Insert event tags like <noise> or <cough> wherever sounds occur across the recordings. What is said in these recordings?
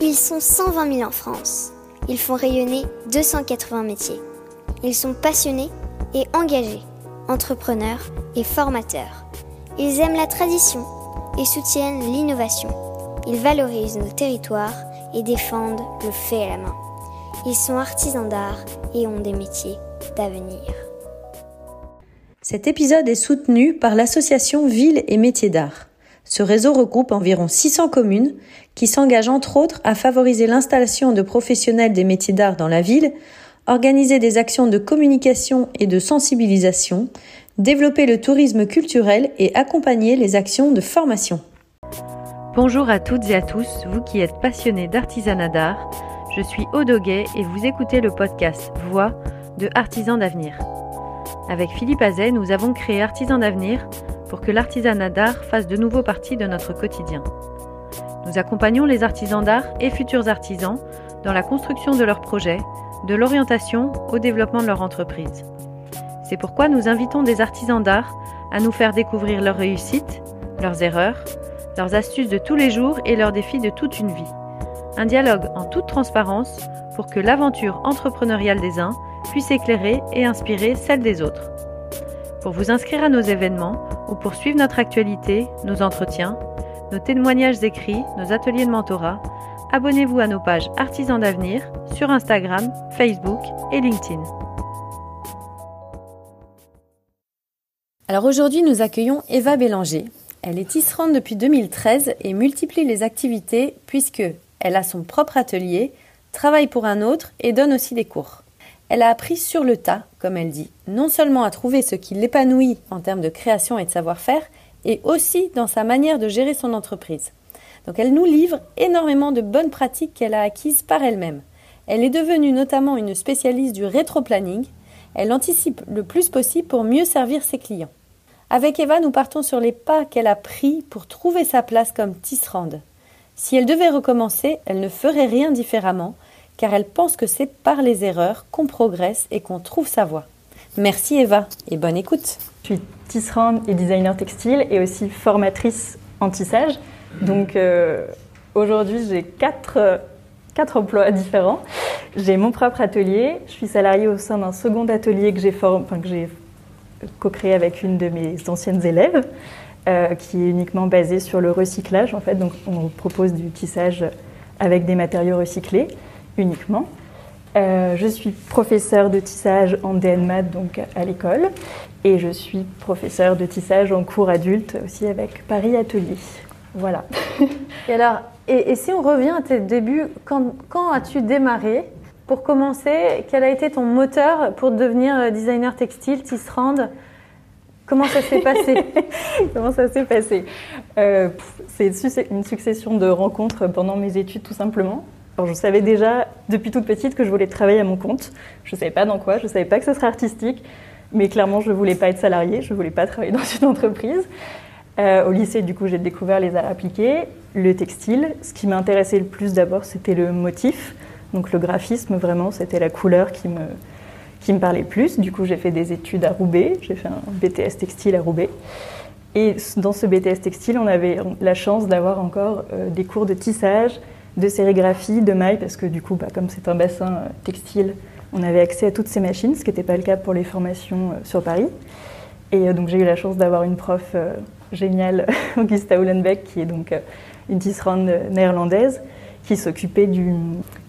Ils sont 120 000 en France. Ils font rayonner 280 métiers. Ils sont passionnés et engagés, entrepreneurs et formateurs. Ils aiment la tradition et soutiennent l'innovation. Ils valorisent nos territoires et défendent le fait à la main. Ils sont artisans d'art et ont des métiers d'avenir. Cet épisode est soutenu par l'association Villes et Métiers d'Art. Ce réseau regroupe environ 600 communes qui s'engagent entre autres à favoriser l'installation de professionnels des métiers d'art dans la ville, organiser des actions de communication et de sensibilisation, développer le tourisme culturel et accompagner les actions de formation. Bonjour à toutes et à tous, vous qui êtes passionnés d'artisanat d'art. Je suis Odoguet et vous écoutez le podcast Voix de Artisans d'avenir. Avec Philippe Azet, nous avons créé Artisans d'avenir pour que l'artisanat d'art fasse de nouveau partie de notre quotidien. Nous accompagnons les artisans d'art et futurs artisans dans la construction de leurs projets, de l'orientation au développement de leur entreprise. C'est pourquoi nous invitons des artisans d'art à nous faire découvrir leurs réussites, leurs erreurs, leurs astuces de tous les jours et leurs défis de toute une vie. Un dialogue en toute transparence pour que l'aventure entrepreneuriale des uns puisse éclairer et inspirer celle des autres. Pour vous inscrire à nos événements ou pour suivre notre actualité, nos entretiens, nos témoignages écrits, nos ateliers de mentorat, abonnez-vous à nos pages Artisans d'avenir sur Instagram, Facebook et LinkedIn. Alors aujourd'hui, nous accueillons Eva Bélanger. Elle est tisserande depuis 2013 et multiplie les activités puisque elle a son propre atelier, travaille pour un autre et donne aussi des cours. Elle a appris sur le tas, comme elle dit, non seulement à trouver ce qui l'épanouit en termes de création et de savoir-faire, et aussi dans sa manière de gérer son entreprise. Donc elle nous livre énormément de bonnes pratiques qu'elle a acquises par elle-même. Elle est devenue notamment une spécialiste du rétro-planning. Elle anticipe le plus possible pour mieux servir ses clients. Avec Eva, nous partons sur les pas qu'elle a pris pour trouver sa place comme tisserande. Si elle devait recommencer, elle ne ferait rien différemment, car elle pense que c'est par les erreurs qu'on progresse et qu'on trouve sa voie. Merci Eva et bonne écoute. Je suis tisserande et designer textile et aussi formatrice en tissage. Donc euh, aujourd'hui j'ai quatre, quatre emplois différents. J'ai mon propre atelier, je suis salariée au sein d'un second atelier que j'ai enfin, co-créé avec une de mes anciennes élèves, euh, qui est uniquement basé sur le recyclage en fait. Donc on propose du tissage avec des matériaux recyclés uniquement. Euh, je suis professeure de tissage en DNMAT donc à l'école et je suis professeure de tissage en cours adulte aussi avec Paris Atelier. Voilà. et alors, et, si on revient à tes débuts, quand, quand as-tu démarré Pour commencer, quel a été ton moteur pour devenir euh, designer textile, tisserande? Comment ça s'est passé? <laughs> Comment ça s'est passé? Euh, C'est une succession de rencontres pendant mes études tout simplement. Alors, je savais déjà depuis toute petite que je voulais travailler à mon compte. Je ne savais pas dans quoi, je ne savais pas que ce serait artistique, mais clairement je ne voulais pas être salariée, je ne voulais pas travailler <laughs> dans une entreprise. Euh, au lycée, du coup, j'ai découvert les arts appliqués, le textile. Ce qui m'intéressait le plus d'abord, c'était le motif. Donc le graphisme, vraiment, c'était la couleur qui me, qui me parlait le plus. Du coup, j'ai fait des études à Roubaix. J'ai fait un BTS textile à Roubaix. Et dans ce BTS textile, on avait la chance d'avoir encore euh, des cours de tissage, de sérigraphie, de maille, parce que du coup, bah, comme c'est un bassin euh, textile, on avait accès à toutes ces machines, ce qui n'était pas le cas pour les formations sur Paris. Et donc j'ai eu la chance d'avoir une prof géniale, <laughs> Augusta Uhlenbeck, qui est donc euh, une tisserande néerlandaise, qui s'occupait du,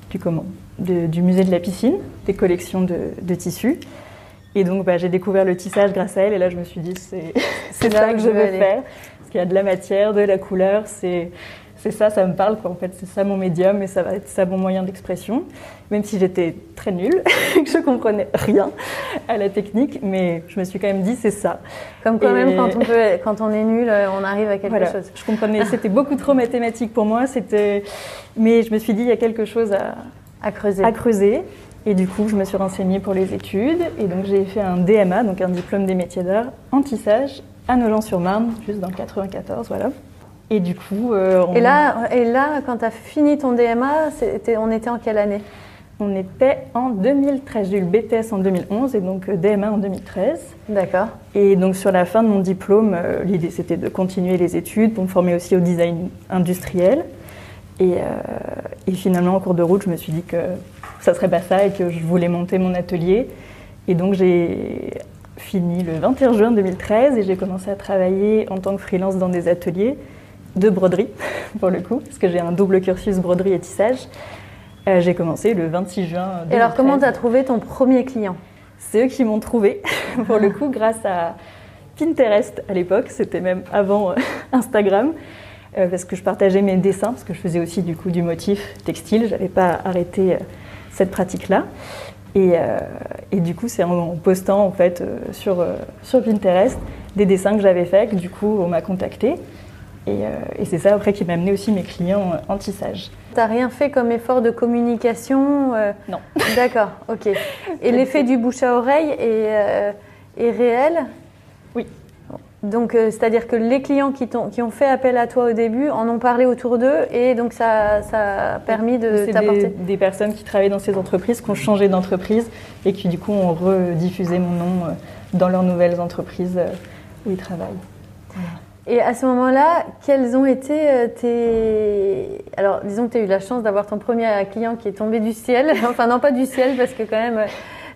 du, comment, du musée de la piscine, des collections de, tissus. Et donc bah, j'ai découvert le tissage grâce à elle, et là je me suis dit c'est <laughs> ça que je veux faire, parce qu'il y a de la matière, de la couleur, c'est c'est ça, ça me parle. Quoi. En fait, c'est ça mon médium et ça va être ça mon moyen d'expression. Même si j'étais très nulle, que <laughs> je comprenais rien à la technique, mais je me suis quand même dit c'est ça. Comme quand même quand on, peut, <laughs> quand on est nul, on arrive à quelque chose. Je comprenais. C'était beaucoup trop mathématique pour moi. C'était, mais je me suis dit il y a quelque chose à, à creuser. À creuser. Et du coup, je me suis renseignée pour les études. Et donc, j'ai fait un DMA, donc un diplôme des métiers d'art en tissage à Nogent-sur-Marne, juste dans le 94, voilà. Et du coup. Euh, et, là, et là, quand tu as fini ton DMA, on était en quelle année? On était en 2013. J'ai eu le BTS en 2011 et donc euh, DMA en 2013. D'accord. Et donc sur la fin de mon diplôme, euh, l'idée c'était de continuer les études pour me former aussi au design industriel. Et, et, finalement, en cours de route, je me suis dit que ça serait pas ça et que je voulais monter mon atelier. Et donc, j'ai fini le 21 juin 2013 et j'ai commencé à travailler en tant que freelance dans des ateliers de broderie, <laughs> pour le coup, parce que j'ai un double cursus broderie et tissage. Euh, j'ai commencé le 26 juin 2013. Et alors, comment tu as trouvé ton premier client? C'est eux qui m'ont trouvé, <laughs> pour le coup, grâce à Pinterest à l'époque, c'était même avant euh, <laughs> Instagram, euh, parce que je partageais mes dessins, parce que je faisais aussi du coup du motif textile, je n'avais pas arrêté cette pratique-là. Euh, et, du coup, c'est en, postant en fait sur, sur Pinterest des dessins que j'avais faits que du coup on m'a contacté. Et, et c'est ça après qui m'a amené aussi mes clients en tissage. T'as rien fait comme effort de communication Non. <laughs> D'accord, ok. Et l'effet du bouche à oreille est, est réel? Donc, euh, c'est-à-dire que les clients qui, qui, ont fait appel à toi au début en ont parlé autour d'eux et donc ça, ça a permis de t'apporter. Des, des personnes qui travaillent dans ces entreprises, qui ont changé d'entreprise et qui du coup ont rediffusé mon nom euh, dans leurs nouvelles entreprises euh, où ils travaillent. Et à ce moment-là, quels ont été tes... Alors, disons que tu as eu la chance d'avoir ton premier client qui est tombé du ciel. <laughs> enfin, non, pas du ciel, parce que quand même,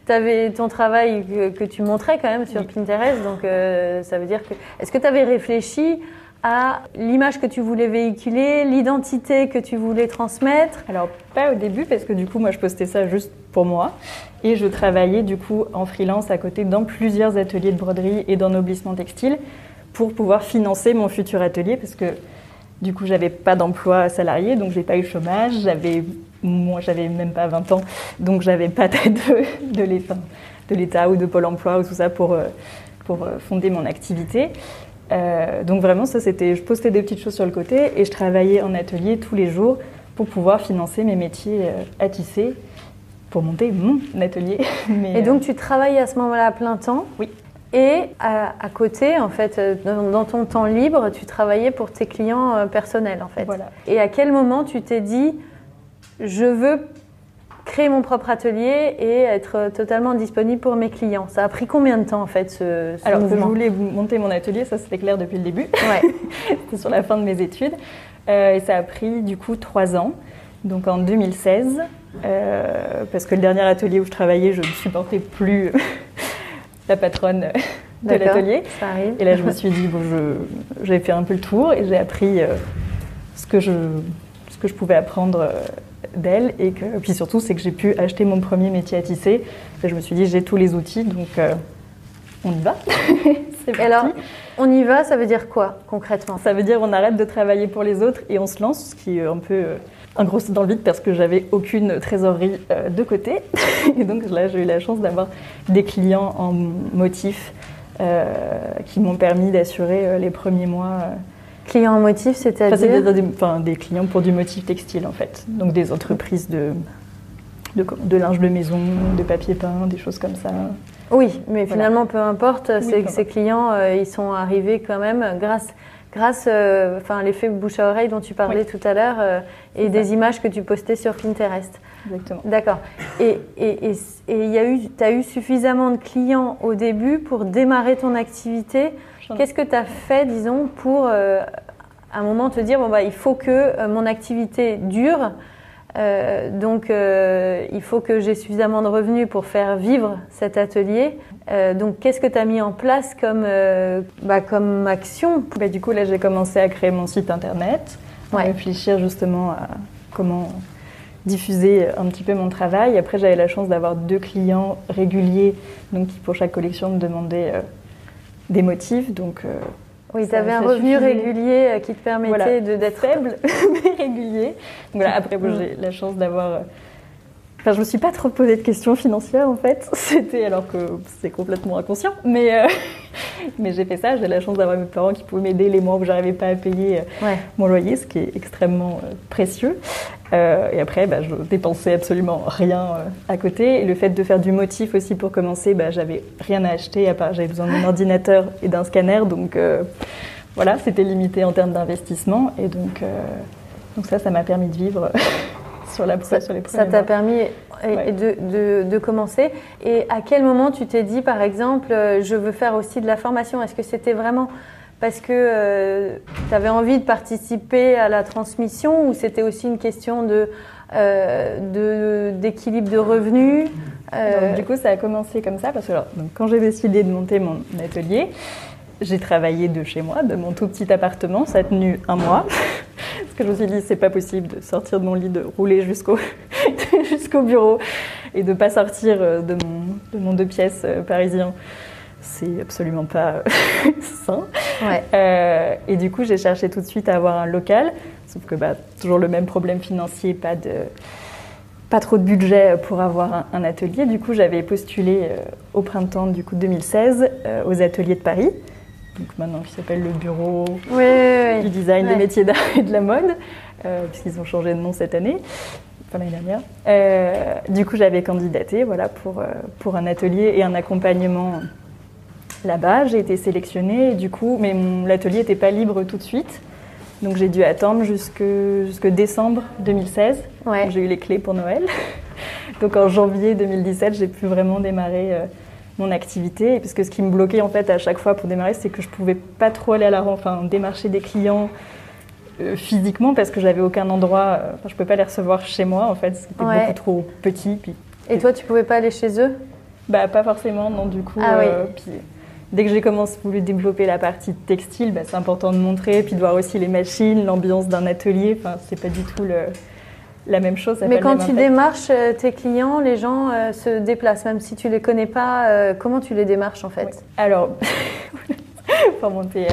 tu avais ton travail que, tu montrais quand même sur Pinterest, donc euh, ça veut dire que. Est-ce que tu avais réfléchi à l'image que tu voulais véhiculer, l'identité que tu voulais transmettre? Alors pas au début parce que du coup moi je postais ça juste pour moi et je travaillais du coup en freelance à côté dans plusieurs ateliers de broderie et d'ennoblissement textile pour pouvoir financer mon futur atelier parce que du coup j'avais pas d'emploi salarié donc j'ai pas eu chômage, j'avais moi, j'avais même pas 20 ans, donc j'avais pas d'aide de, de l'État ou de Pôle emploi ou tout ça pour, euh, pour euh, fonder mon activité. Euh, donc vraiment, ça c'était, je postais des petites choses sur le côté et je travaillais en atelier tous les jours pour pouvoir financer mes métiers à tisser, pour monter mon atelier. <laughs> et donc tu travaillais à ce moment-là à plein temps Oui. Et à, côté, en fait, dans, ton temps libre, tu travaillais pour tes clients personnels, en fait. Voilà. Et à quel moment tu t'es dit, je veux créer mon propre atelier et être totalement disponible pour mes clients? Ça a pris combien de temps en fait ce, ce Alors que je voulais monter mon atelier, ça c'était clair depuis le début. Ouais. <laughs> c'était sur la fin de mes études. Euh, et ça a pris du coup trois ans, donc en 2016, euh, parce que le dernier atelier où je travaillais, je ne supportais plus la patronne de l'atelier. Et là je me suis dit, bon, j'ai fait un peu le tour et j'ai appris euh, ce, que je, ce que je pouvais apprendre d'elle. Et que, puis surtout, c'est que j'ai pu acheter mon premier métier à tisser. Et je me suis dit, j'ai tous les outils, donc euh, on y va. <laughs> c'est parti. Alors, on y va, ça veut dire quoi concrètement? Ça veut dire on arrête de travailler pour les autres et on se lance, ce qui est un peu euh, un gros dans le vide parce que j'avais aucune trésorerie euh, de côté. <laughs> et donc là, j'ai eu la chance d'avoir des clients en motif qui m'ont permis d'assurer les premiers mois Clients en motif, c'est-à-dire enfin, des, clients pour du motif textile en fait. Donc des entreprises de, de, linge de maison, de papier peint, des choses comme ça. Oui, mais finalement, peu importe, ces clients, euh, ils sont arrivés quand même grâce, grâce euh, enfin, l'effet bouche à oreille dont tu parlais tout à l'heure euh, et des images que tu postais sur Pinterest. Exactement. D'accord. Et tu et, et, as eu suffisamment de clients au début pour démarrer ton activité Qu'est-ce que tu as fait, disons, pour euh, à un moment te dire bon, bah, il faut que euh, mon activité dure euh, donc, il faut que j'ai suffisamment de revenus pour faire vivre cet atelier. donc, qu'est-ce que tu as mis en place comme, bah, comme action? Bah, Du coup, là, j'ai commencé à créer mon site internet, à réfléchir justement à comment diffuser un petit peu mon travail. Après, j'avais la chance d'avoir deux clients réguliers, donc qui pour chaque collection me demandaient des motifs. Donc, euh, oui, tu avais un revenu régulier euh, qui te permettait d'être faible, <laughs> mais régulier. voilà, après, mm. j'ai la chance d'avoir. Euh, enfin, je me suis pas trop posé de questions financières en fait. <laughs> C'était alors que c'est complètement inconscient, mais <laughs> mais j'ai fait ça. J'ai la chance d'avoir mes parents qui pouvaient m'aider les mois où j'arrivais pas à payer mon loyer, ce qui est extrêmement précieux. Euh, et après, bah, je dépensais absolument rien euh, à côté. Et le fait de faire du motif aussi pour commencer, bah, j'avais rien à acheter à part j'avais besoin d'un ordinateur et d'un scanner. Donc euh, voilà, c'était limité en termes d'investissement. Et donc, donc ça, ça m'a permis de vivre <laughs> sur, la, ça, sur les Ça t'a permis de, de, de, commencer. Et à quel moment tu t'es dit, par exemple, je veux faire aussi de la formation? Est-ce que c'était vraiment parce que tu avais envie de participer à la transmission ou c'était aussi une question de d'équilibre de, revenus? Du coup, ça a commencé comme ça parce que donc, quand j'ai décidé de monter mon atelier, j'ai travaillé de chez moi, de mon tout petit appartement. Ça a tenu un mois. Parce que je me suis dit, c'est pas possible de sortir de mon lit, de rouler jusqu'au <laughs> jusqu'au bureau et de pas sortir euh, de mon, de mon deux pièces euh, parisien. C'est absolument pas euh, <laughs> sain. et du coup, j'ai cherché tout de suite à avoir un local. Sauf que bah, toujours le même problème financier, pas de pas trop de budget pour avoir un, atelier. Du coup, j'avais postulé au printemps du coup 2016 aux ateliers de Paris donc maintenant qui s'appelle le bureau du design, des métiers d'art et de la mode, euh, puisqu'ils ont changé de nom cette année, enfin l'année dernière. Euh, du coup, j'avais candidaté voilà, pour, euh, pour un atelier et un accompagnement là-bas. J'ai été sélectionnée, du coup, mais l'atelier n'était pas libre tout de suite. Donc j'ai dû attendre jusque, jusque décembre 2016. J'ai eu les clés pour Noël. <laughs> Donc en janvier 2017, j'ai pu vraiment démarrer mon activité. Parce que ce qui me bloquait en fait à chaque fois pour démarrer, c'est que je pouvais pas trop aller à la enfin démarcher des clients euh, physiquement parce que j'avais aucun endroit, euh, enfin je pouvais pas les recevoir chez moi en fait, c'était beaucoup trop petit. Puis, et toi, tu pouvais pas aller chez eux? Bah pas forcément, non du coup. Ah euh, puis, dès que j'ai commencé voulu développer la partie textile, bah, c'est important de montrer, puis de voir aussi les machines, l'ambiance d'un atelier. Enfin, c'est pas du tout le, la même chose. Mais quand tu démarches euh, tes clients, les gens euh, se déplacent, même si tu les connais pas. Euh, comment tu les démarches en fait? Alors, <laughs> pour monter,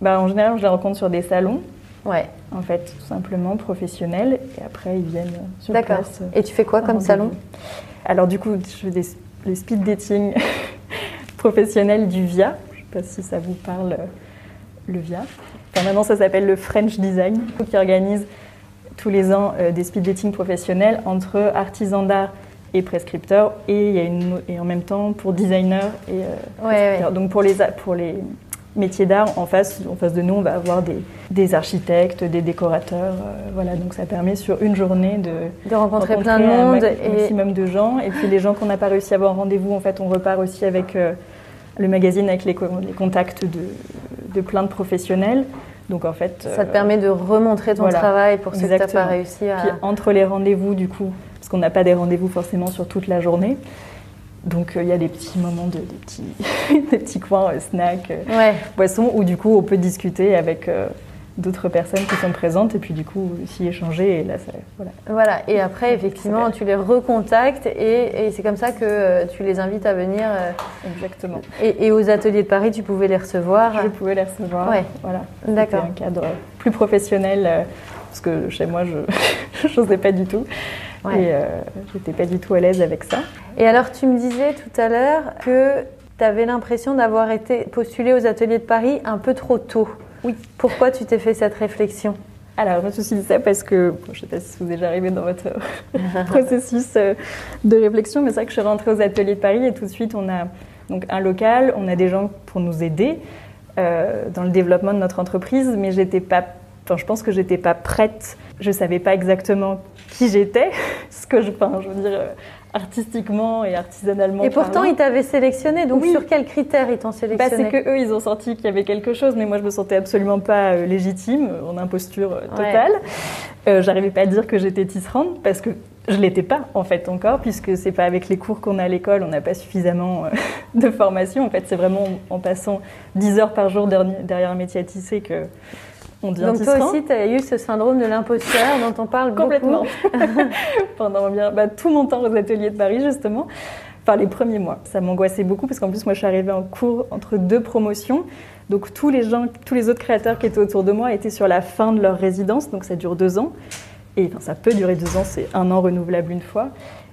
bah, en général, je les rencontre sur des salons. Ouais. En fait, tout simplement professionnels, et après ils viennent sur place. D'accord. Et tu fais quoi comme salon? Alors du coup, je fais des, les speed dating <laughs> professionnels du VIA. Je ne sais pas si ça vous parle, le VIA. Enfin, maintenant, ça s'appelle le French Design, qui organise tous les ans euh, des speed dating professionnels entre artisans d'art et prescripteurs et, il y a une, et en même temps pour designers et euh, Donc pour les, pour les métiers d'art, en face, en face de nous, on va avoir des, des architectes, des décorateurs. Euh, voilà, donc ça permet sur une journée de, de rencontrer, plein de monde un maximum de gens. Et puis les gens qu'on n'a pas réussi à avoir rendez-vous, en fait, on repart aussi avec le magazine, avec les, les contacts de, de plein de professionnels. Donc en fait, ça te permet de remontrer ton travail pour ceux que tu n'as pas réussi à. Puis entre les rendez-vous, du coup, parce qu'on n'a pas des rendez-vous forcément sur toute la journée. Donc euh, il y a des petits moments de des petits, <laughs> des petits coins euh, snacks, euh, boissons où du coup on peut discuter avec d'autres personnes qui sont présentes et puis du coup aussi échanger et là ça, voilà. Voilà et après effectivement tu les recontactes et, et c'est comme ça que euh, tu les invites à venir. Euh, Exactement. Et, et, aux ateliers de Paris tu pouvais les recevoir. Je pouvais les recevoir. Ouais. Voilà. D'accord. Un cadre plus professionnel euh, parce que chez moi je <laughs> n'osais pas du tout. Ouais. Et j'étais pas du tout à l'aise avec ça. Et alors tu me disais tout à l'heure que tu avais l'impression d'avoir été postulé aux ateliers de Paris un peu trop tôt. Oui. Pourquoi tu t'es fait cette réflexion alors, je me suis dit ça parce que, je ne sais pas si vous êtes déjà arrivé dans votre <laughs> processus euh, de réflexion, mais c'est vrai que je suis rentrée aux ateliers de Paris et tout de suite, on a donc un local, on a des gens pour nous aider euh, dans le développement de notre entreprise, mais j'étais pas, je pense que j'étais pas prête. Je savais pas exactement qui j'étais, <laughs> ce que je, enfin, je veux dire, artistiquement et artisanalement. Et pourtant, ils t'avaient sélectionné. Donc, sur quels critères ils t'ont bah, sélectionné bah, C'est que eux, ils ont senti qu'il y avait quelque chose, mais moi, je me sentais absolument pas euh, légitime, en imposture euh, totale. Euh, J'arrivais pas à dire que j'étais tisserande parce que je l'étais pas en fait encore, puisque c'est pas avec les cours qu'on a à l'école, on n'a pas suffisamment euh, <laughs> de formation. En fait, c'est vraiment en passant 10 heures par jour derrière un métier à tisser que donc toi aussi, tu as eu ce syndrome de l'imposteur dont on parle Complètement. <laughs> Pendant bien, bah, tout mon temps aux ateliers de Paris, justement. Enfin, les premiers mois. Ça m'angoissait beaucoup parce qu'en plus, moi, je suis arrivée en cours entre deux promotions. Donc, tous les gens, tous les autres créateurs qui étaient autour de moi étaient sur la fin de leur résidence. Donc, ça dure deux ans. Et enfin, ça peut durer deux ans, c'est un an renouvelable une fois.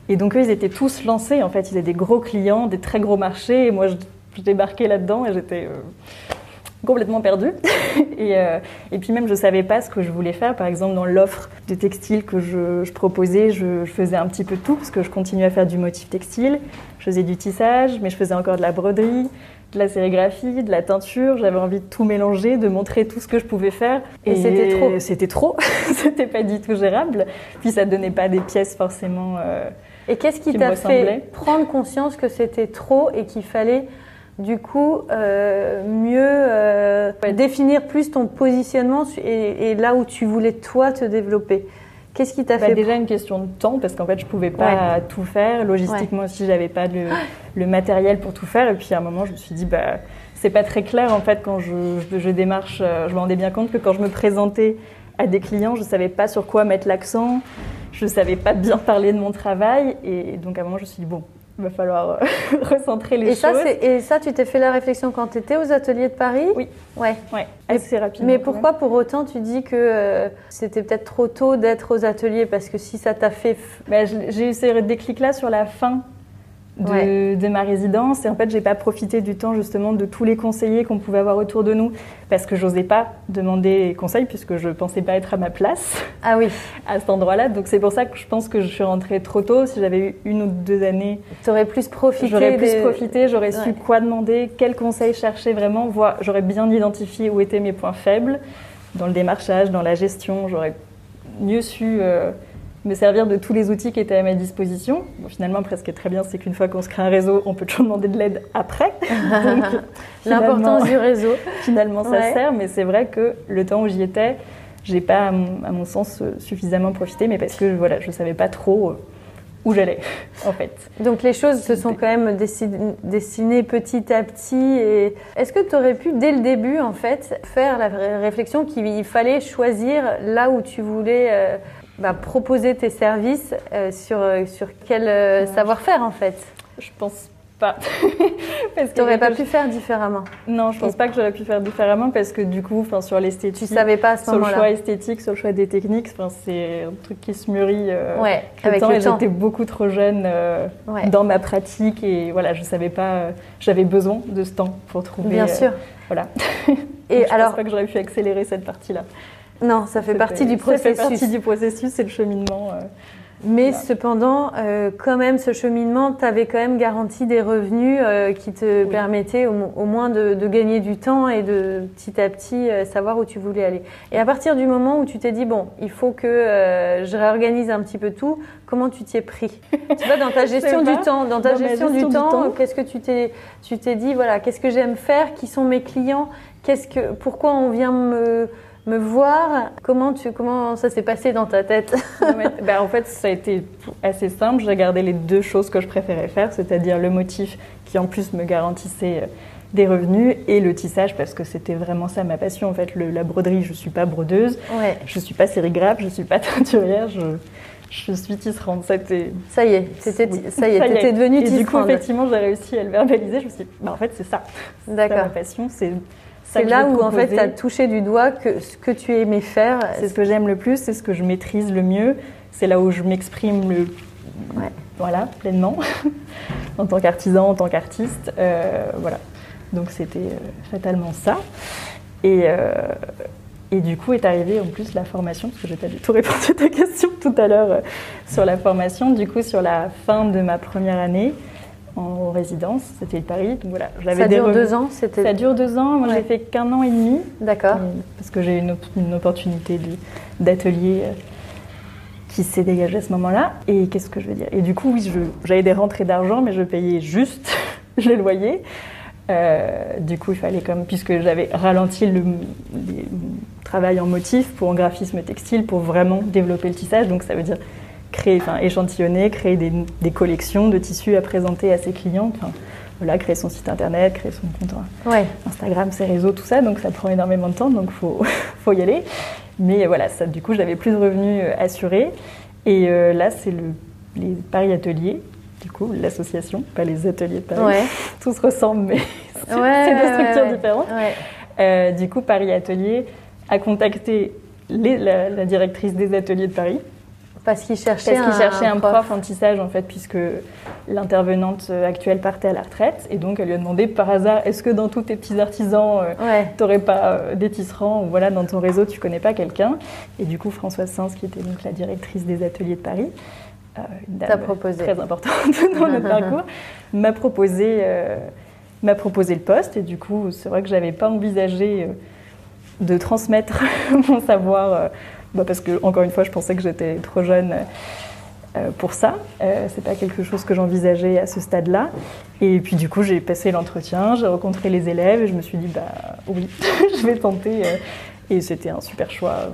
Et donc, eux, ils étaient tous lancés. En fait, ils avaient des gros clients, des très gros marchés. Et moi, je, débarquais là-dedans et j'étais. Euh, complètement perdue. <laughs> et, euh, et, puis même, je ne savais pas ce que je voulais faire. Par exemple, dans l'offre de textile que je, je proposais, je, je, faisais un petit peu tout, parce que je continuais à faire du motif textile. Je faisais du tissage, mais je faisais encore de la broderie, de la sérigraphie, de la teinture. J'avais envie de tout mélanger, de montrer tout ce que je pouvais faire. Et, c'était trop. <laughs> C'était trop. <laughs> c'était pas du tout gérable. Puis ça donnait pas des pièces forcément. Euh, et qu'est-ce qui t'a fait prendre conscience que c'était trop et qu'il fallait du coup, euh, mieux euh, définir plus ton positionnement et, là où tu voulais toi te développer. Qu'est-ce qui t'a bah, fait Déjà une question de temps, parce qu'en fait, je pouvais pas tout faire. Logistiquement aussi, j'avais pas le, matériel pour tout faire. Et puis à un moment, je me suis dit, bah, c'est pas très clair en fait quand je, je, démarche. Euh, je me rendais bien compte que quand je me présentais à des clients, je savais pas sur quoi mettre l'accent. Je savais pas bien parler de mon travail. Et donc à un moment, je me suis dit, bon, il va falloir euh, <laughs> recentrer les et choses. Ça, et ça, tu t'es fait la réflexion quand tu étais aux ateliers de Paris? Oui. Ouais. ouais assez rapidement. Mais pourquoi pour autant tu dis que euh, c'était peut-être trop tôt d'être aux ateliers? Parce que si ça t'a fait. Bah, j'ai eu ce déclic-là sur la fin de, ma résidence. Et en fait, j'ai pas profité du temps justement de tous les conseillers qu'on pouvait avoir autour de nous parce que j'osais pas demander conseil puisque je pensais pas être à ma place. Ah oui. À cet endroit-là. Donc c'est pour ça que je pense que je suis rentrée trop tôt. Si j'avais eu une ou deux années, j'aurais plus profité. J'aurais plus profité. J'aurais su quoi demander, quels conseils chercher vraiment. J'aurais bien identifié où étaient mes points faibles dans le démarchage, dans la gestion. J'aurais mieux su. Euh, me servir de tous les outils qui étaient à ma disposition. finalement, après, ce qui est très bien, c'est qu'une fois qu'on se crée un réseau, on peut toujours demander de l'aide après. <laughs> L'importance du réseau. Finalement, ça sert, mais c'est vrai que le temps où j'y étais, j'ai pas, à mon, sens, suffisamment profité, mais parce que voilà, je savais pas trop euh, où j'allais, <laughs> en fait. Donc les choses se sont quand même dessinées petit à petit. Et est-ce que tu aurais pu, dès le début, en fait, faire la réflexion qu'il fallait choisir là où tu voulais euh, bah, proposer tes services euh, sur, euh, sur quel euh, savoir-faire en fait? Je pense pas. <laughs> parce tu n'aurais pas pu faire différemment Non, je pense pas que j'aurais pu faire différemment parce que du coup, sur l'esthétique, tu savais pas à ce sur le choix esthétique, sur le choix des techniques, c'est un truc qui se mûrit ouais, avec le temps. j'étais beaucoup trop jeune dans ma pratique et voilà, je savais pas. J'avais besoin de ce temps pour trouver. Bien sûr. voilà. <laughs> Et je alors, pense pas que j'aurais pu accélérer cette partie-là. Non, ça fait partie du processus. Ça fait partie du processus, c'est le cheminement. Euh, Mais cependant, euh, quand même, ce cheminement t'avait quand même garanti des revenus euh, qui te permettaient au, moins de, gagner du temps et de petit à petit savoir où tu voulais aller. Et à partir du moment où tu t'es dit, bon, il faut que je réorganise un petit peu tout, comment tu t'y es pris? Tu vois, dans ta <laughs> gestion du temps, dans ta gestion, du, temps, qu'est-ce que tu t'es, tu t'es dit, voilà, qu'est-ce que j'aime faire? Qui sont mes clients? Qu'est-ce que, pourquoi on vient me me voir. Comment, tu, comment ça s'est passé dans ta tête? Ben, En fait, ça a été assez simple. J'ai gardé les deux choses que je préférais faire, c'est-à-dire le motif qui en plus me garantissait euh, des revenus et le tissage parce que c'était vraiment ça ma passion. En fait, la broderie, je suis pas brodeuse, ouais. je suis pas sérigraphe, je suis pas <laughs> teinturière. Je, je suis tisserande. Ça, ça y est, c'était, ça y est, t'étais devenue tisserande. Et du coup, effectivement, j'ai réussi à le verbaliser. Je me suis dit, bah, en fait, c'est ça. D'accord. ma passion, c'est c'est là où en fait tu as touché du doigt que ce que tu aimais faire. C'est ce que j'aime le plus, c'est ce que je maîtrise le mieux, c'est là où je m'exprime le voilà, pleinement <laughs> en tant qu'artisan, en tant qu'artiste. Euh, voilà. Donc c'était euh, fatalement ça. Et, euh, et du coup est arrivée en plus la formation, parce que j'ai pas du tout répondu à ta question tout à l'heure sur la formation. Du coup, sur la fin de ma première année, en résidence, c'était le Paris. Donc voilà, ça dure deux ans Ça dure deux ans. Moi, j'ai fait qu'un an et demi. D'accord. Parce que j'ai eu une, une, opportunité d'atelier euh, qui s'est dégagée à ce moment-là. Et qu'est-ce que je veux dire? Et du coup, oui, j'avais des rentrées d'argent, mais je payais juste <laughs> les loyers. Euh, du coup, il fallait comme, puisque j'avais ralenti le, le, travail en motif pour en graphisme textile pour vraiment développer le tissage. Donc, ça veut dire créer, enfin, échantillonner, créer des, collections de tissus à présenter à ses clients. Enfin, voilà, créer son site internet, créer son compte Instagram, ses réseaux, tout ça. Donc ça prend énormément de temps, donc il faut, <laughs> faut y aller. Mais voilà, ça, du coup, j'avais plus de revenus euh, assurés. Et euh, là, c'est le, les Paris Ateliers, du coup, l'association, pas les ateliers de Paris. Ouais. <laughs> Tous ressemblent, mais <laughs> c'est deux structures différentes. Euh, du coup, Paris Ateliers a contacté les, la, directrice des ateliers de Paris parce qu'il cherchait, cherchait, un, prof. en fait, puisque l'intervenante actuelle partait à la retraite. Et donc, elle lui a demandé par hasard est-ce que dans tous tes petits artisans, euh, tu n'aurais pas euh, des tisserands ou voilà, dans ton réseau, tu connais pas quelqu'un? Et du coup, Françoise Sens, qui était donc la directrice des ateliers de Paris, euh, une dame très importante <laughs> dans notre parcours, m'a proposé, m'a proposé le poste. Et du coup, c'est vrai que je n'avais pas envisagé de transmettre <laughs> mon savoir bah parce que, encore une fois, je pensais que j'étais trop jeune pour ça. c'est pas quelque chose que j'envisageais à ce stade-là. Et puis du coup, j'ai passé l'entretien, j'ai rencontré les élèves et je me suis dit, bah oui, <laughs> je vais tenter. et c'était un super choix.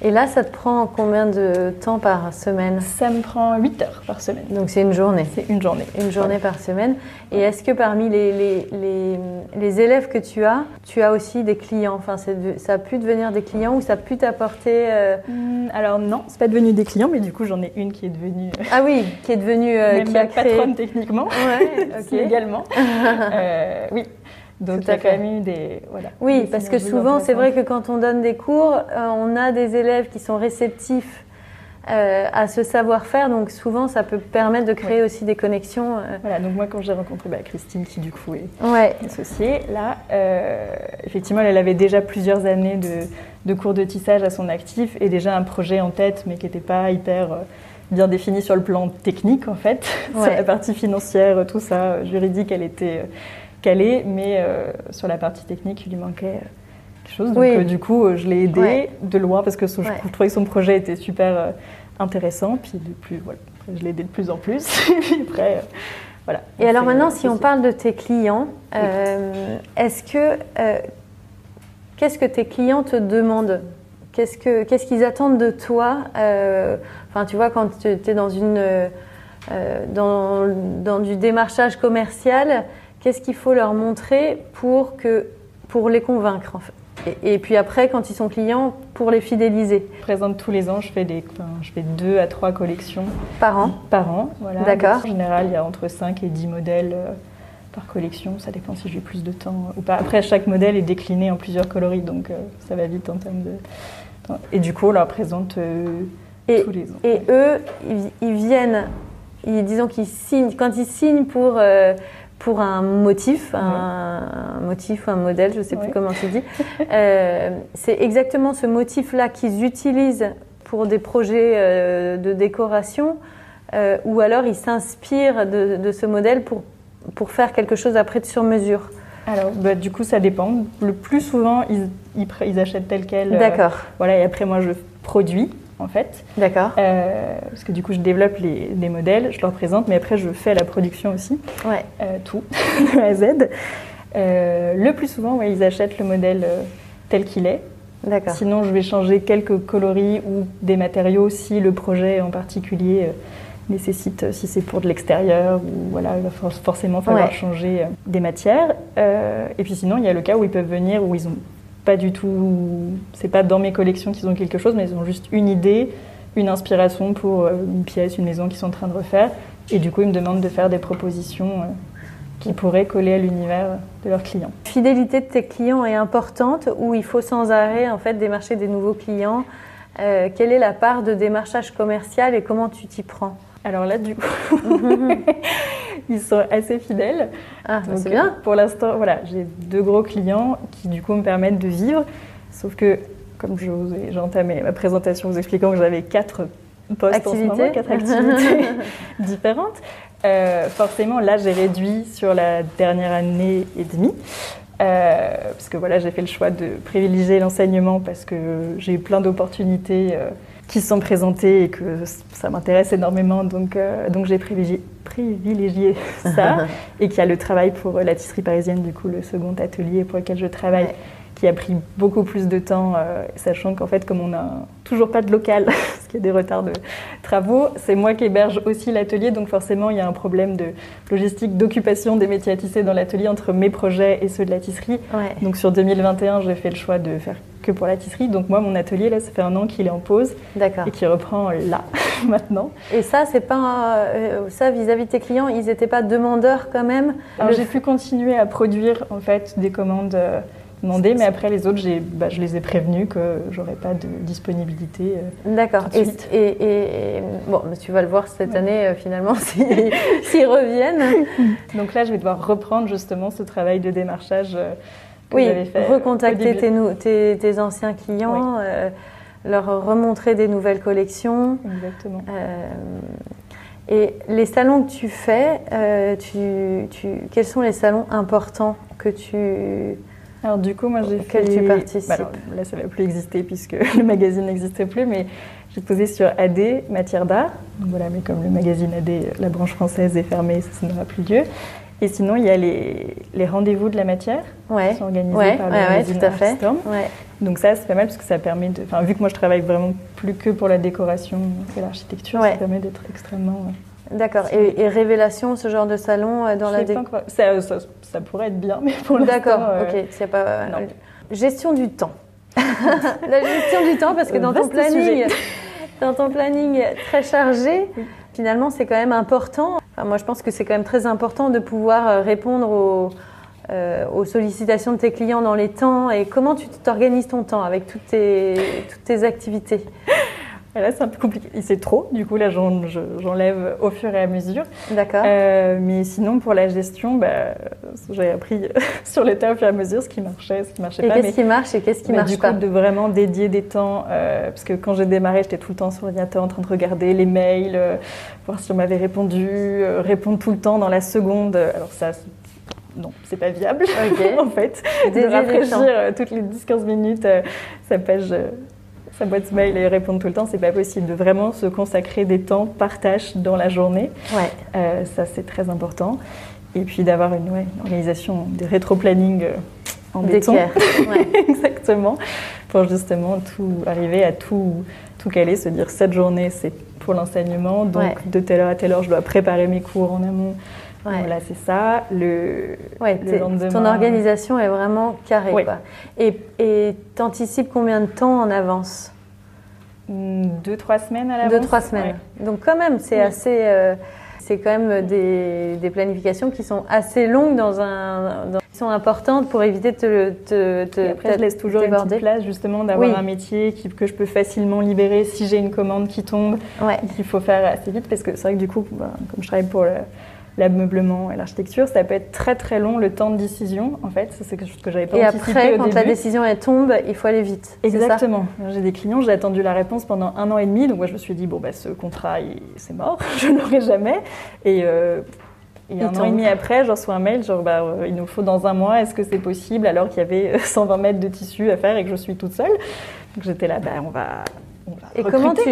Et là, ça te prend combien de temps par semaine? Ça me prend 8 heures par semaine. Donc c'est une journée C'est une journée. Une journée par semaine. Et est-ce que parmi les, les, les, les, élèves que tu as, tu as aussi des clients? Enfin, Ça a pu devenir des clients ou ça a pu t'apporter euh... Hmm, alors non, c'est pas devenu des clients, mais du coup j'en ai une qui est devenue... Euh, ah oui, qui est devenue... Euh, <laughs> qui a créé... patronne techniquement. Ouais, <laughs> ok. également. <laughs> euh, oui, donc il y a quand même eu des voilà. Oui, parce que souvent c'est vrai que quand on donne des cours, euh, on a des élèves qui sont réceptifs euh, à ce savoir-faire, donc souvent ça peut permettre de créer aussi des connexions. Euh. Voilà, donc moi quand j'ai rencontré bah, Christine qui du coup est ouais. associée, là, effectivement elle avait déjà plusieurs années de, de, cours de tissage à son actif et déjà un projet en tête, mais qui n'était pas hyper bien défini sur le plan technique en fait, <laughs> sur la partie financière, tout ça, juridique, elle était calé, mais euh, sur la partie technique, il lui manquait euh, quelque chose. Donc, euh, du coup, je l'ai aidé de loin parce que je trouvais que son projet était super intéressant. Puis, de plus, voilà, je l'ai aidé de plus en plus. <laughs> et puis après, voilà. Et alors maintenant, si on parle de tes clients, est-ce que. Qu'est-ce que tes clients te demandent? Qu'est-ce qu'ils qu'est-ce qu'ils attendent de toi Enfin, tu vois, quand tu es dans, une, dans, dans du démarchage commercial, Qu'est-ce qu'il faut leur montrer pour, que, pour les convaincre en fait? Et, puis après, quand ils sont clients, pour les fidéliser. Je présente tous les ans, je fais, des, je fais deux à trois collections. Par an? Par an, voilà. D'accord. En général, il y a entre 5 et 10 modèles euh, par collection. Ça dépend si j'ai plus de temps ou pas. Après, chaque modèle est décliné en plusieurs coloris, donc euh, ça va vite en termes de... Et du coup, on leur présente euh, tous les ans. Et eux, ils, viennent, ils, disons qu'ils signent, quand ils signent pour pour un motif, un, motif ou un modèle, je ne sais plus comment tu dis. <laughs> Euh, c'est exactement ce motif-là qu'ils utilisent pour des projets euh, de décoration, euh, ou alors ils s'inspirent de, ce modèle pour, pour faire quelque chose après de sur mesure. Alors, bah, du coup, ça dépend. Le plus souvent, ils, ils, achètent tel quel. D'accord. voilà, et après, moi, je produis en fait. D'accord. Euh, parce que du coup, je développe les, modèles, je leur présente, mais après, je fais la production aussi. Ouais. Euh, tout, <laughs> de A à Z. Euh, le plus souvent, ouais, ils achètent le modèle tel qu'il est. D'accord. Sinon, je vais changer quelques coloris ou des matériaux si le projet en particulier nécessite, si c'est pour de l'extérieur, ou voilà, il va forcément falloir changer des matières. et puis sinon, il y a le cas où ils peuvent venir, où ils ont pas du tout. C'est pas dans mes collections qu'ils ont quelque chose, mais ils ont juste une idée, une inspiration pour euh, une pièce, une maison qu'ils sont en train de refaire. Et du coup, ils me demandent de faire des propositions euh, qui pourraient coller à l'univers de leurs clients. Fidélité de tes clients est importante ou il faut sans arrêt en fait démarcher des nouveaux clients? Euh, quelle est la part de démarchage commercial et comment tu t'y prends? Alors là, du coup, <laughs> ils sont assez fidèles. Ah, c'est bien. Pour l'instant, voilà, j'ai deux gros clients qui, du coup, me permettent de vivre. Sauf que, comme j'ai entamé ma présentation vous expliquant que j'avais quatre postes en ce moment, quatre activités <laughs> différentes, euh, forcément, là, j'ai réduit sur la dernière année et demie. Euh, parce que voilà, j'ai fait le choix de privilégier l'enseignement parce que j'ai eu plein d'opportunités. Euh, qui sont présentés et que ça m'intéresse énormément. Donc, euh, donc j'ai privilégié, privilégié, ça. <laughs> et qu'il y a le travail pour la tisserie parisienne, du coup, le second atelier pour lequel je travaille, qui a pris beaucoup plus de temps, euh, sachant qu'en fait, comme on n'a toujours pas de local, <laughs> parce qu'il y a des retards de travaux, c'est moi qui héberge aussi l'atelier, donc forcément, il y a un problème de logistique, d'occupation des métiers à tisser dans l'atelier entre mes projets et ceux de la tisserie. Donc sur 2021, j'ai fait le choix de faire que pour la tisserie. Donc moi, mon atelier, là, ça fait un an qu'il est en pause et qui reprend là, <laughs> maintenant. Et ça, c'est pas euh, ça vis-à-vis de tes clients, ils n'étaient pas demandeurs quand même? Alors j'ai pu continuer à produire en fait des commandes. Euh, demandées, mais après les autres, bah, je les ai prévenus que j'aurais pas de disponibilité. Euh, D'accord. Et, et, bon, tu vas le voir cette année finalement <laughs> s'ils reviennent. <laughs> Donc là, je vais devoir reprendre justement ce travail de démarchage oui, recontacter tes, tes, anciens clients, euh, leur remontrer des nouvelles collections. Exactement. Euh, et les salons que tu fais, euh, tu, tu, quels sont les salons importants que tu, Alors du coup, moi j'ai fait... tu participes bah, Là, ça ne va plus exister puisque <laughs> le magazine n'existe plus, mais j'ai posé sur AD, matière d'art. Voilà, mais comme le magazine AD, la branche française est fermée, ça, n'aura plus lieu. Et sinon, il y a les, les rendez-vous de la matière ouais. qui sont organisés par le magazine tout à fait. Donc ça, c'est pas mal parce que ça permet de... Enfin, vu que moi, je travaille vraiment plus que pour la décoration et l'architecture, ça permet d'être extrêmement... D'accord. Et, Révélation, ce genre de salon euh, dans la ça, ça, pourrait être bien, mais pour l'instant. D'accord. Euh, ok. C'est pas. Euh, gestion du temps. <laughs> la gestion du temps, parce que dans ton planning, <laughs> dans ton planning très chargé, finalement, c'est quand même important. moi, je pense que c'est quand même très important de pouvoir répondre aux, aux sollicitations de tes clients dans les temps. Et comment tu t'organises ton temps avec toutes tes, toutes tes activités? Là, c'est un peu compliqué. C'est trop, du coup, là, j'enlève au fur et à mesure. D'accord. Euh, mais sinon, pour la gestion, bah, j'ai appris <laughs> sur le tas au fur et à mesure ce qui marchait, ce qui marchait et pas. Qu'est-ce qui marche et qu'est-ce qui marche du pas coup, de vraiment dédier des temps, euh, parce que quand j'ai démarré, j'étais tout le temps sur l'ordinateur en train de regarder les mails, euh, voir si on m'avait répondu, répondre tout le temps dans la seconde. Alors ça, non, c'est pas viable <laughs> en fait. de rafraîchir toutes les 10-15 minutes sa page sa boîte mail et répondre tout le temps, c'est pas possible. De vraiment se consacrer des temps par tâche dans la journée. Ouais. Euh, ça, c'est très important. Et puis d'avoir une, organisation des rétro-planning euh, en béton. <laughs> Ouais. Exactement. Pour justement tout arriver à tout, tout caler, se dire cette journée, c'est pour l'enseignement. Donc de telle heure à telle heure, je dois préparer mes cours en amont. Voilà, c'est ça. Le, le lendemain... Ton organisation est vraiment carrée. Quoi. Et t'anticipes combien de temps en avance? Hmm, Deux, trois semaines à l'avance. Deux, trois semaines. Donc quand même, c'est assez... Euh, c'est quand même des, des, planifications qui sont assez longues dans un... qui sont importantes pour éviter de te... te, après, je laisse toujours une petite place justement d'avoir un métier qui, que je peux facilement libérer si j'ai une commande qui tombe, qu'il faut faire assez vite. Parce que c'est vrai que du coup, bah, comme je travaille pour... Le, l'ameublement et l'architecture, ça peut être très très long le temps de décision. En fait, c'est quelque chose que j'avais pas et anticipé après, quand la décision elle tombe, il faut aller vite. Exactement. J'ai des clients, j'ai attendu la réponse pendant un an et demi, donc moi je me suis dit bon bah ce contrat c'est mort, <laughs> je l'aurai jamais. Et euh, un an et demi après, je reçois un mail genre bah, euh, il nous faut dans un mois, est-ce que c'est possible alors qu'il y avait 120 mètres de tissu à faire et que je suis toute seule? Donc j'étais là, bah, on va et comment tu.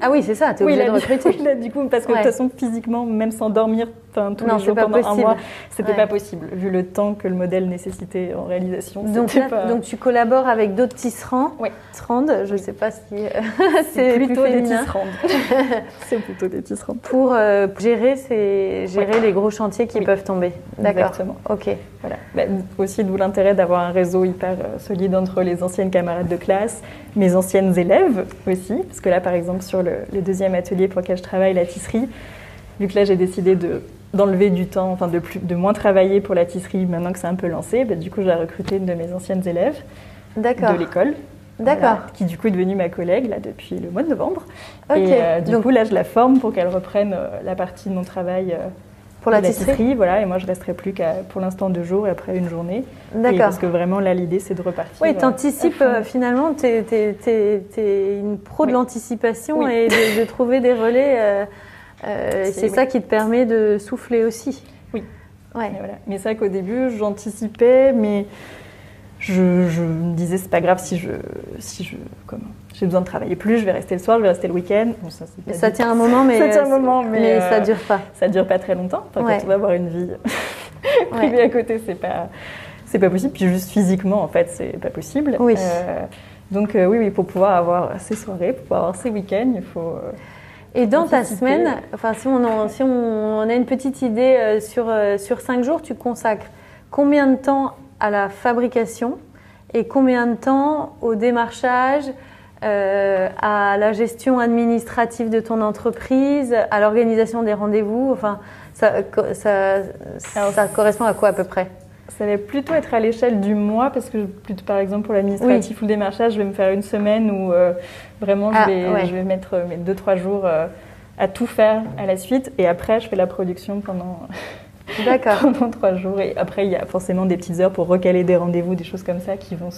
Ah oui, c'est ça, tu es <laughs> obligé de recruter. <laughs> du coup, parce que de toute façon, physiquement, même s'endormir tous les jours pendant un mois, c'était pas possible, vu le temps que le modèle nécessitait en réalisation. Donc, donc tu collabores avec d'autres tisserands Oui. je ne sais pas si <laughs> <laughs> c'est plutôt des tisserands. c'est plutôt des tisserands. Pour euh, gérer, ces... gérer les gros chantiers qui peuvent tomber. D'accord. Exactement. Ok. Voilà. Bah, aussi, d'où l'intérêt d'avoir un réseau hyper euh, solide entre les anciennes camarades de classe, mes anciennes élèves aussi. Parce que là, par exemple, sur le, le deuxième atelier pour lequel je travaille, la tisserie, vu que là, j'ai décidé de d'enlever du temps, enfin de, plus, de moins travailler pour la tisserie maintenant que c'est un peu lancé, bah, du coup j'ai recruté une de mes anciennes élèves de l'école. D'accord. qui du coup est devenue ma collègue là depuis le mois de novembre. Et euh, du coup là je la forme pour qu'elle reprenne euh, la partie de mon travail euh, pour la, tisserie. Voilà, et moi je resterai plus qu'à pour l'instant deux jours et après une journée. D'accord. Parce que vraiment là l'idée c'est de repartir. Oui, tu anticipes finalement, tu es, une pro de l'anticipation et de, de, trouver des relais. Euh, c'est ça qui te permet de souffler aussi. Oui. Ouais. Mais, voilà. mais c'est vrai qu'au début, j'anticipais, mais je, me disais, c'est pas grave si je. Si je comment j'ai besoin de travailler plus, je vais rester le soir, je vais rester le week-end. ça, ça tient un moment, mais, ça tient un moment, mais, mais ça dure pas. Ça dure pas très longtemps. Enfin, Quand on va avoir une vie <laughs> privée à côté, c'est pas, c'est pas possible. Puis juste physiquement, en fait, c'est pas possible. Oui. Euh, donc euh, oui, oui, pour pouvoir avoir ces soirées, pour pouvoir avoir ces week-ends, il faut. Et dans ta semaine, enfin, si on, si on a une petite idée euh, sur, euh, sur cinq jours, tu consacres combien de temps à la fabrication et combien de temps au démarchage, euh, à la gestion administrative de ton entreprise, à l'organisation des rendez-vous? Enfin, ça, ça, ça correspond à quoi à peu près? Ça va plutôt être à l'échelle du mois parce que par exemple pour l'administratif ou le démarchage, je vais me faire une semaine où euh, vraiment je, ah, vais, je vais mettre euh, mes deux trois jours euh, à tout faire à la suite. Et après je fais la production pendant <laughs> pendant trois jours. Et après il y a forcément des petites heures pour recaler des rendez-vous, des choses comme ça qui vont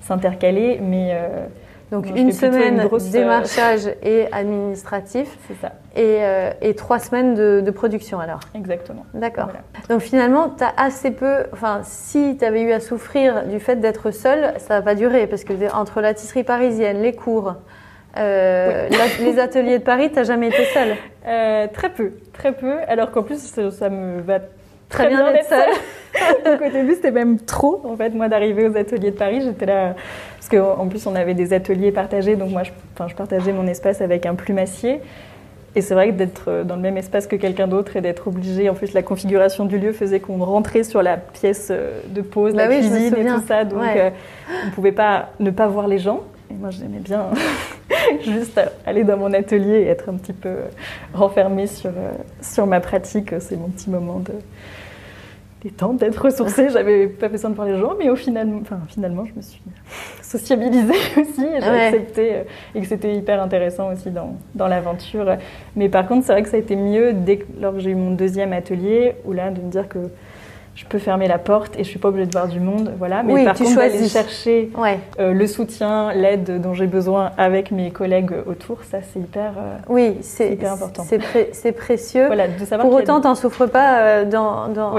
s'intercaler, mais Donc une semaine grosse, démarchage et administratif. C'est ça. Et, et, trois semaines de, de, production alors. Exactement. D'accord. Donc finalement, tu as assez peu. Enfin, si tu avais eu à souffrir du fait d'être seule, ça va pas durer parce que entre la tisserie parisienne, les cours, euh, <laughs> les ateliers de Paris, t'as jamais été seule euh, Très peu, très peu. Alors qu'en plus, ça, me va très, bien, d'être seule. <laughs> Donc au début, c'était même trop, en fait, moi, d'arriver aux ateliers de Paris. J'étais là, qu'en plus, on avait des ateliers partagés, donc moi, je, je partageais mon espace avec un plumassier. Et c'est vrai que d'être dans le même espace que quelqu'un d'autre et d'être obligé, en plus la configuration du lieu faisait qu'on rentrait sur la pièce euh, de pause, la bah cuisine et tout ça, donc on ne pouvait pas ne pas voir les gens. Et moi j'aimais bien <laughs> juste aller dans mon atelier et être un petit peu renfermée sur, euh, sur ma pratique. C'est mon petit moment de détente, d'être ressourcée. <laughs> J'avais pas besoin de voir les gens, mais au final, enfin, finalement, je me suis sociabilisée <laughs> aussi et j'ai accepté euh, et que c'était hyper intéressant aussi dans, dans l'aventure. Mais par contre, c'est vrai que ça a été mieux dès lors que j'ai eu mon deuxième atelier, où là, de me dire que je peux fermer la porte et je suis pas obligée de voir du monde, voilà. Mais par contre, d'aller chercher euh, le soutien, l'aide dont j'ai besoin avec mes collègues autour, ça c'est hyper, euh, oui, c'est hyper important. C'est précieux. Voilà, de savoir Pour autant, t'en souffres pas euh, dans dans,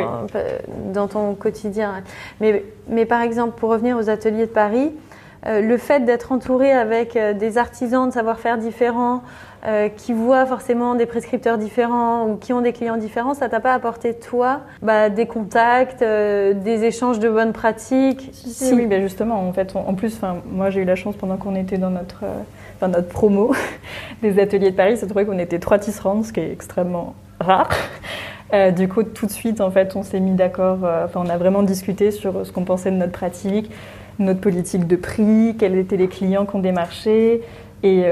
dans ton quotidien. Mais mais par exemple, pour revenir aux ateliers de Paris, le fait d'être entouré avec des artisans de savoir-faire différents, euh, qui voient forcément des prescripteurs différents ou qui ont des clients différents, ça t'a pas apporté toi bah, des contacts, euh, des échanges de bonnes pratiques si, Oui, ben justement, en fait, en plus, moi j'ai eu la chance pendant qu'on était dans notre, euh, notre promo <laughs> des ateliers de Paris, c'est trouvé qu'on était trois tisserands, ce qui est extrêmement rare. du coup, tout de suite, en fait, on s'est mis d'accord. Enfin, on a vraiment discuté sur ce qu'on pensait de notre pratique, notre politique de prix, quels étaient les clients qu'on démarchait, et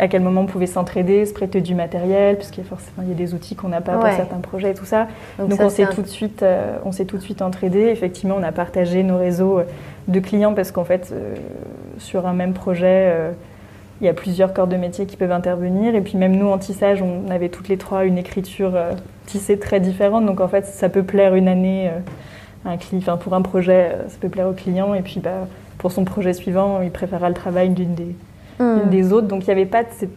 à quel moment on pouvait s'entraider, se prêter du matériel, puisqu'il y a forcément il y a des outils qu'on n'a pas pour certains projets et tout ça. Donc, on s'est tout de suite, euh, on s'est tout de suite entraidé. Effectivement, on a partagé nos réseaux euh, de clients parce qu'en fait, euh, sur un même projet, il y a plusieurs corps de métier qui peuvent intervenir. Et puis même nous en tissage, on avait toutes les trois une écriture tissée très différente. Donc en fait, ça peut plaire une année. un enfin, pour un projet, ça peut plaire au client, et puis bah, pour son projet suivant, il préférera le travail d'une des, une hmm. des autres. Donc il n'y avait pas, c'est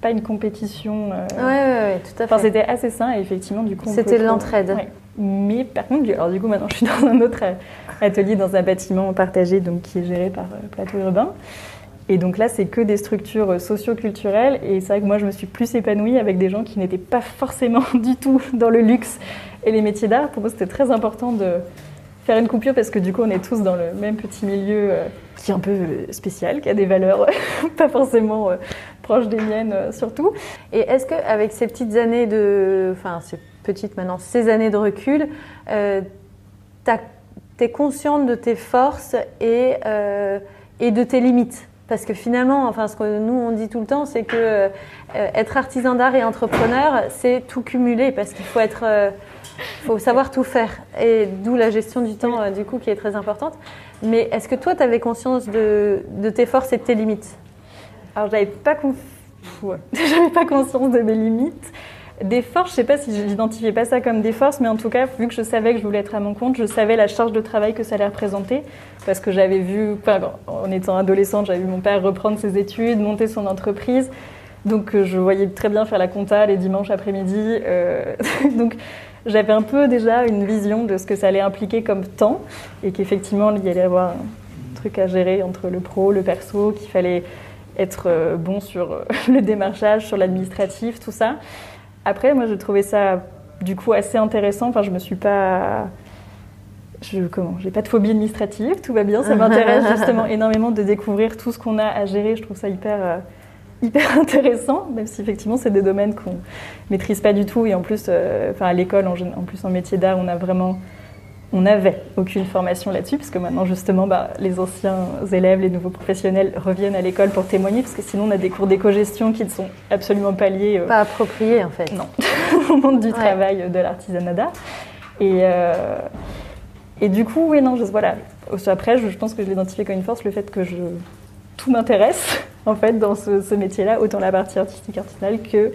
pas une compétition. Euh... Ouais, ouais, tout à fait. Enfin, c'était assez sain et effectivement, du coup. C'était de l'entraide. Mais par contre, alors du coup, maintenant, <laughs> je suis dans un autre atelier, dans un bâtiment partagé, donc qui est géré par euh, Plateau Urbain. Et donc là, c'est que des structures euh, socio-culturelles. Et c'est vrai que moi, je me suis plus épanouie avec des gens qui n'étaient pas forcément <laughs> du tout dans le luxe et les métiers d'art. Pour moi, c'était très important de faire une coupure parce que du coup, on est tous dans le même petit milieu euh, qui est un peu euh, spécial, qui a des valeurs <laughs> pas forcément euh, proches des miennes surtout. Et est-ce qu'avec ces petites années de, enfin ces petites maintenant, ces années de recul, tu es consciente de tes forces et, et de tes limites? Parce que finalement, enfin, ce que nous on dit tout le temps, c'est que être artisan d'art et entrepreneur, c'est tout cumuler parce qu'il faut être il faut savoir tout faire. Et d'où la gestion du temps, euh, du coup, qui est très importante. Mais est-ce que toi, tu avais conscience de, tes forces et de tes limites? Alors, j'avais pas, <laughs> pas conscience de mes limites. Des forces, je sais pas si j'identifiais pas ça comme des forces, mais en tout cas, vu que je savais que je voulais être à mon compte, je savais la charge de travail que ça allait représenter, parce que j'avais vu, en étant adolescente, j'avais vu mon père reprendre ses études, monter son entreprise, donc euh, je voyais très bien faire la compta les dimanches après-midi. Euh, <laughs> donc j'avais un peu déjà une vision de ce que ça allait impliquer comme temps et qu'effectivement il y allait avoir un truc à gérer entre le pro, le perso, qu'il fallait être euh, bon sur euh, <laughs> le démarchage, sur l'administratif, tout ça. Après, moi, j'ai trouvé ça du coup assez intéressant. Enfin, je me suis pas je comment j'ai pas de phobie administrative tout va bien ça m'intéresse <laughs> justement énormément de découvrir tout ce qu'on a à gérer je trouve ça hyper euh, hyper intéressant, même si effectivement c'est des domaines qu'on maîtrise pas du tout. Et en plus, euh, enfin à l'école, en, en, plus en métier d'art, on a vraiment, on n'avait aucune formation là-dessus, parce que maintenant justement, bah, les anciens élèves, les nouveaux professionnels reviennent à l'école pour témoigner, parce que sinon on a des cours d'éco-gestion qui ne sont absolument pas liés. Euh, pas appropriés en fait. Non, <laughs> au monde du travail de l'artisanat d'art. Et euh, et du coup, oui, non, je, voilà. Après, je, je pense que je l'identifiais comme une force, le fait que je, tout m'intéresse <laughs> en fait dans ce, métier-là, autant la partie artistique artisanale que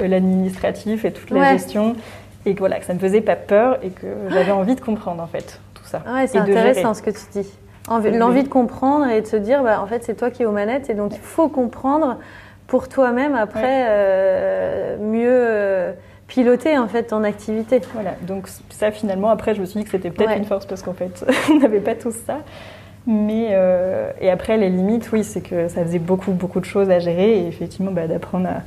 euh, l'administratif et toute la gestion, et que voilà, que ça me faisait pas peur et que j'avais envie de comprendre en fait tout ça. Ouais, c'est intéressant ce que tu dis. L'envie de comprendre et de se dire, bah, en fait, c'est toi qui es aux manettes et donc il faut comprendre pour toi-même après euh, mieux euh, piloter en fait ton activité. Voilà, donc ça finalement après je me suis dit que c'était peut-être une force parce qu'en fait <laughs> on n'avait pas tous ça. Mais euh, et après les limites, oui, c'est que ça faisait beaucoup beaucoup de choses à gérer et effectivement bah, d'apprendre à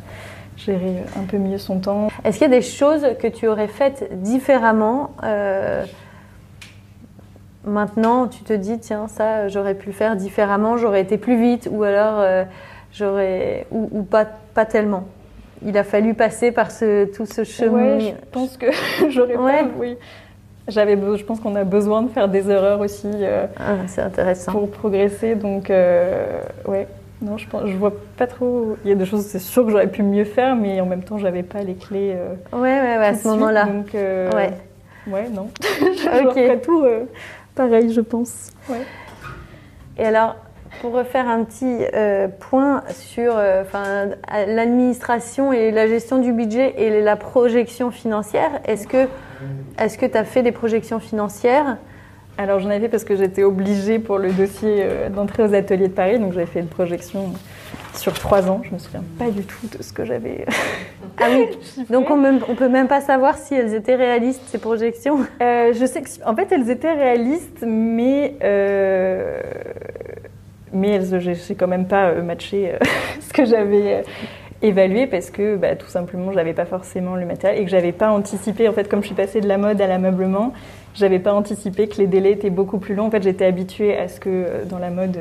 gérer un peu mieux son temps. Est-ce qu'il y a des choses que tu aurais faites différemment Maintenant, tu te dis tiens ça j'aurais pu le faire différemment, j'aurais été plus vite ou alors j'aurais ou, pas pas tellement? Il a fallu passer par ce, tout ce chemin. je pense que <laughs> j'aurais pas. Oui. J'avais, je pense qu'on a besoin de faire des erreurs aussi. Euh, ah, c'est intéressant. Pour progresser, donc euh, ouais. Non, je, pense, je vois pas trop. Il y a des choses, c'est sûr que j'aurais pu mieux faire, mais en même temps, j'avais pas les clés. Euh, ouais, ouais, ouais, à ce moment-là. Donc, ouais. ouais, non. <laughs> <laughs> ok. tout pareil, je pense. Ouais. Et alors, pour refaire un petit euh, point sur euh, l'administration et la gestion du budget et la projection financière, est-ce que tu as fait des projections financières? Alors j'en ai fait parce que j'étais obligée pour le dossier euh, d'entrée aux ateliers de Paris, donc j'avais fait une projection sur trois ans. Je me souviens pas du tout de ce que j'avais. ah oui. Donc on, ne peut même pas savoir si elles étaient réalistes ces projections? je sais que, en fait, elles étaient réalistes, mais mais j'ai quand même pas euh, matché euh, <laughs> ce que j'avais euh, évalué parce que bah, tout simplement j'avais pas forcément le matériel et que j'avais pas anticipé en fait comme je suis passée de la mode à l'ameublement j'avais pas anticipé que les délais étaient beaucoup plus longs. En fait j'étais habituée à ce que dans la mode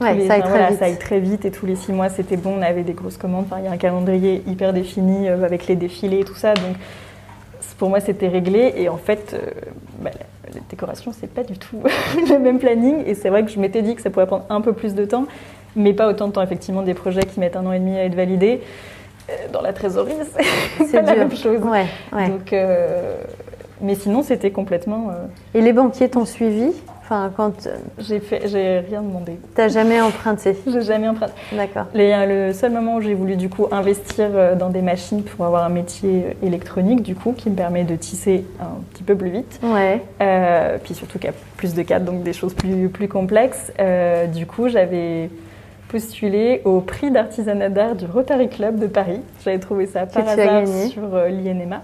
ça, aille très vite. et tous les six mois c'était bon. On avait des grosses commandes. Il y a un calendrier hyper défini avec les défilés et tout ça. Donc pour moi c'était réglé et en fait bah, la décoration, c'est pas du tout <laughs> le même planning. Et c'est vrai que je m'étais dit que ça pourrait prendre un peu plus de temps, mais pas autant de temps. Effectivement, des projets qui mettent un an et demi à être validés, euh, dans la trésorerie, <laughs> c'est pas la même chose. Donc, euh, mais sinon, c'était complètement. Euh, et les banquiers t'ont suivi? Enfin, quand j'ai fait, j'ai rien demandé. T'as jamais emprunté? J'ai jamais emprunté. D'accord. Le seul moment où j'ai voulu du coup investir euh, dans des machines pour avoir un métier euh, électronique, du coup, qui me permet de tisser un petit peu plus vite. Ouais. Euh, puis surtout qu'il y a plus de cadres, donc des choses plus plus complexes. du coup, j'avais postulé au prix d'artisanat d'art du Rotary Club de Paris. J'avais trouvé ça par hasard sur l'INMA.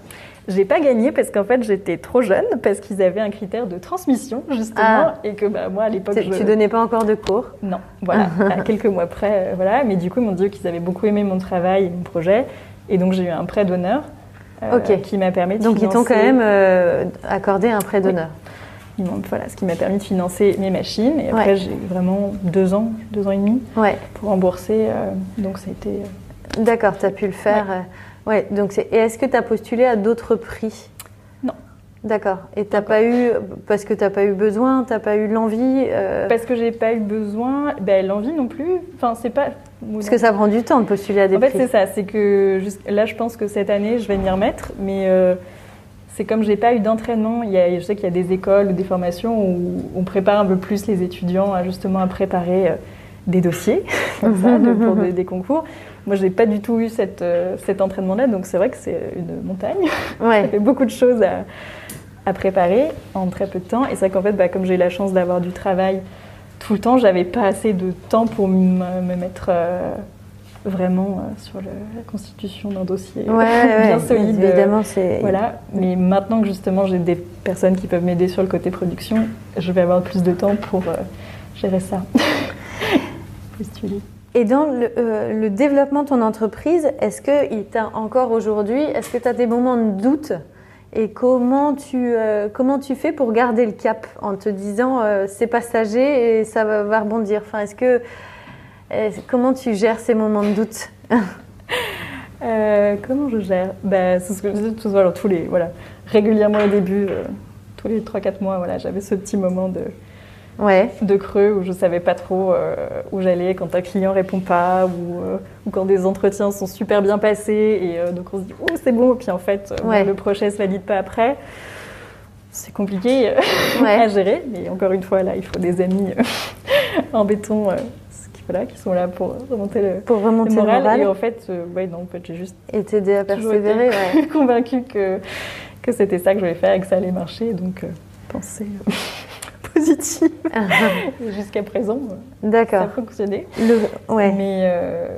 J'ai pas gagné parce qu'en fait j'étais trop jeune, parce qu'ils avaient un critère de transmission justement, ah. et que bah, moi à l'époque. Je... Tu donnais pas encore de cours? Non, voilà, à quelques mois près, euh, voilà. Mais du coup ils m'ont dit qu'ils avaient beaucoup aimé mon travail et mon projet, et donc j'ai eu un prêt d'honneur euh, qui m'a permis de donc ils t'ont quand même euh, accordé un prêt d'honneur. Voilà, ce qui m'a permis de financer mes machines. Et après, j'ai vraiment deux ans, deux ans et demi pour rembourser. donc, ça a été. D'accord, tu as pu le faire. Ouais, donc et est-ce que tu as postulé à d'autres prix? Non. D'accord. Et t'as pas eu parce que tu n'as pas eu besoin, tu n'as pas eu l'envie euh Parce que j'ai pas eu besoin, ben l'envie non plus. Enfin, c'est pas. Parce que ça prend du temps de postuler à des prix. En fait, c'est ça. C'est que là, je pense que cette année, je vais m'y remettre, mais euh, c'est comme j'ai pas eu d'entraînement. Il y a, je sais qu'il y a des écoles ou des formations où on prépare un peu plus les étudiants à justement à préparer euh, des dossiers <laughs> comme ça, pour des, concours. Moi, je n'ai pas du tout eu cette, euh, cet entraînement-là, donc c'est vrai que c'est une montagne. Ouais. <laughs> Ça fait beaucoup de choses à, à, préparer en très peu de temps. Et c'est vrai qu'en fait, bah, comme j'ai eu la chance d'avoir du travail tout le temps, j'avais pas assez de temps pour me, mettre euh, vraiment euh, sur la constitution d'un dossier <laughs> bien solide. Évidemment, c'est. Voilà. Mais maintenant que justement j'ai des personnes qui peuvent m'aider sur le côté production, je vais avoir plus de temps pour gérer ça. <laughs> Postuler. Et dans euh, le, développement de ton entreprise, est-ce que t'a encore aujourd'hui, est-ce que tu as des moments de doute et comment tu, euh, comment tu fais pour garder le cap en te disant euh, c'est passager et ça va, rebondir? Enfin, est-ce que, Comment tu gères ces moments de doute? <laughs> Comment je gère? Ben, C'est ce que je dis tous les, voilà, régulièrement au début, tous les 3-4 mois, voilà, j'avais ce petit moment de ouais. de creux où je savais pas trop euh, où j'allais quand un client répond pas ou, euh, ou, quand des entretiens sont super bien passés et euh, donc on se dit oh c'est bon et puis en fait le projet se valide pas après. C'est compliqué <laughs> à gérer, mais encore une fois là il faut des amis <laughs> en béton qui, voilà, qui sont là pour remonter le, pour remonter le moral. Et en fait, ouais, non, en fait j'ai juste et t'aider à persévérer, ouais. <laughs> convaincu que que c'était ça que je voulais faire et que ça allait marcher, donc penser positive. et <laughs> jusqu'à présent, D'accord. ça a fonctionné. Le... Ouais. Mais euh,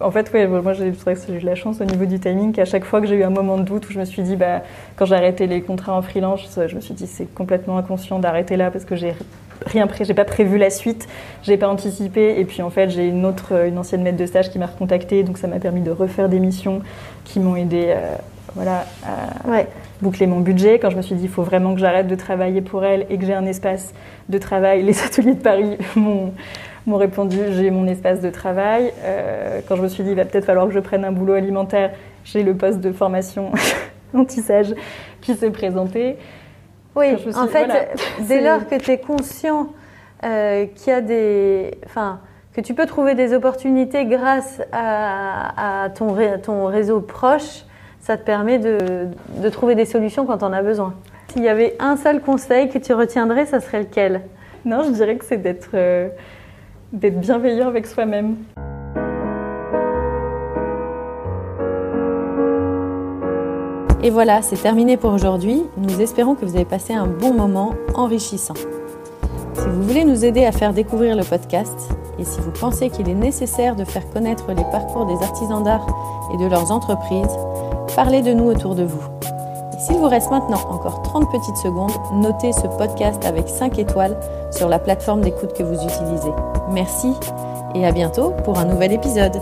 en fait, ouais, moi j'ai eu la chance au niveau du timing qu'à chaque fois que j'ai eu un moment de doute où je me suis dit, bah, quand j'ai arrêté les contrats en freelance, je me suis dit c'est complètement inconscient d'arrêter là parce que j'ai rien pré j'ai pas prévu la suite, j'ai pas anticipé et puis en fait j'ai une autre, une ancienne maître de stage qui m'a recontacté donc ça m'a permis de refaire des missions qui m'ont aidé, euh, voilà, à Ouais. Boucler mon budget. Quand je me suis dit il faut vraiment que j'arrête de travailler pour elle et que j'ai un espace de travail, les <laughs> ateliers de Paris m'ont m'ont répondu j'ai mon espace de travail. Euh, quand je me suis dit il va peut-être falloir que je prenne un boulot alimentaire, j'ai le poste de formation <laughs> anti-sage qui s'est présenté. Oui, suis- en fait, voilà. <laughs> dès lors que tu es conscient euh, qu'il y a des. Enfin, que tu peux trouver des opportunités grâce à, à ton, ré- ton réseau proche, ça te permet de, de trouver des solutions quand on a besoin. S'il y avait un seul conseil que tu retiendrais, ça serait lequel? Non, je dirais que c'est d'être euh, d'être bienveillant avec soi-même. Et voilà, c'est terminé pour aujourd'hui. Nous espérons que vous avez passé un bon moment enrichissant. Si vous voulez nous aider à faire découvrir le podcast et si vous pensez qu'il est nécessaire de faire connaître les parcours des artisans d'art et de leurs entreprises, parlez de nous autour de vous. Et s'il vous reste maintenant encore 30 petites secondes, notez ce podcast avec 5 étoiles sur la plateforme d'écoute que vous utilisez. Merci et à bientôt pour un nouvel épisode.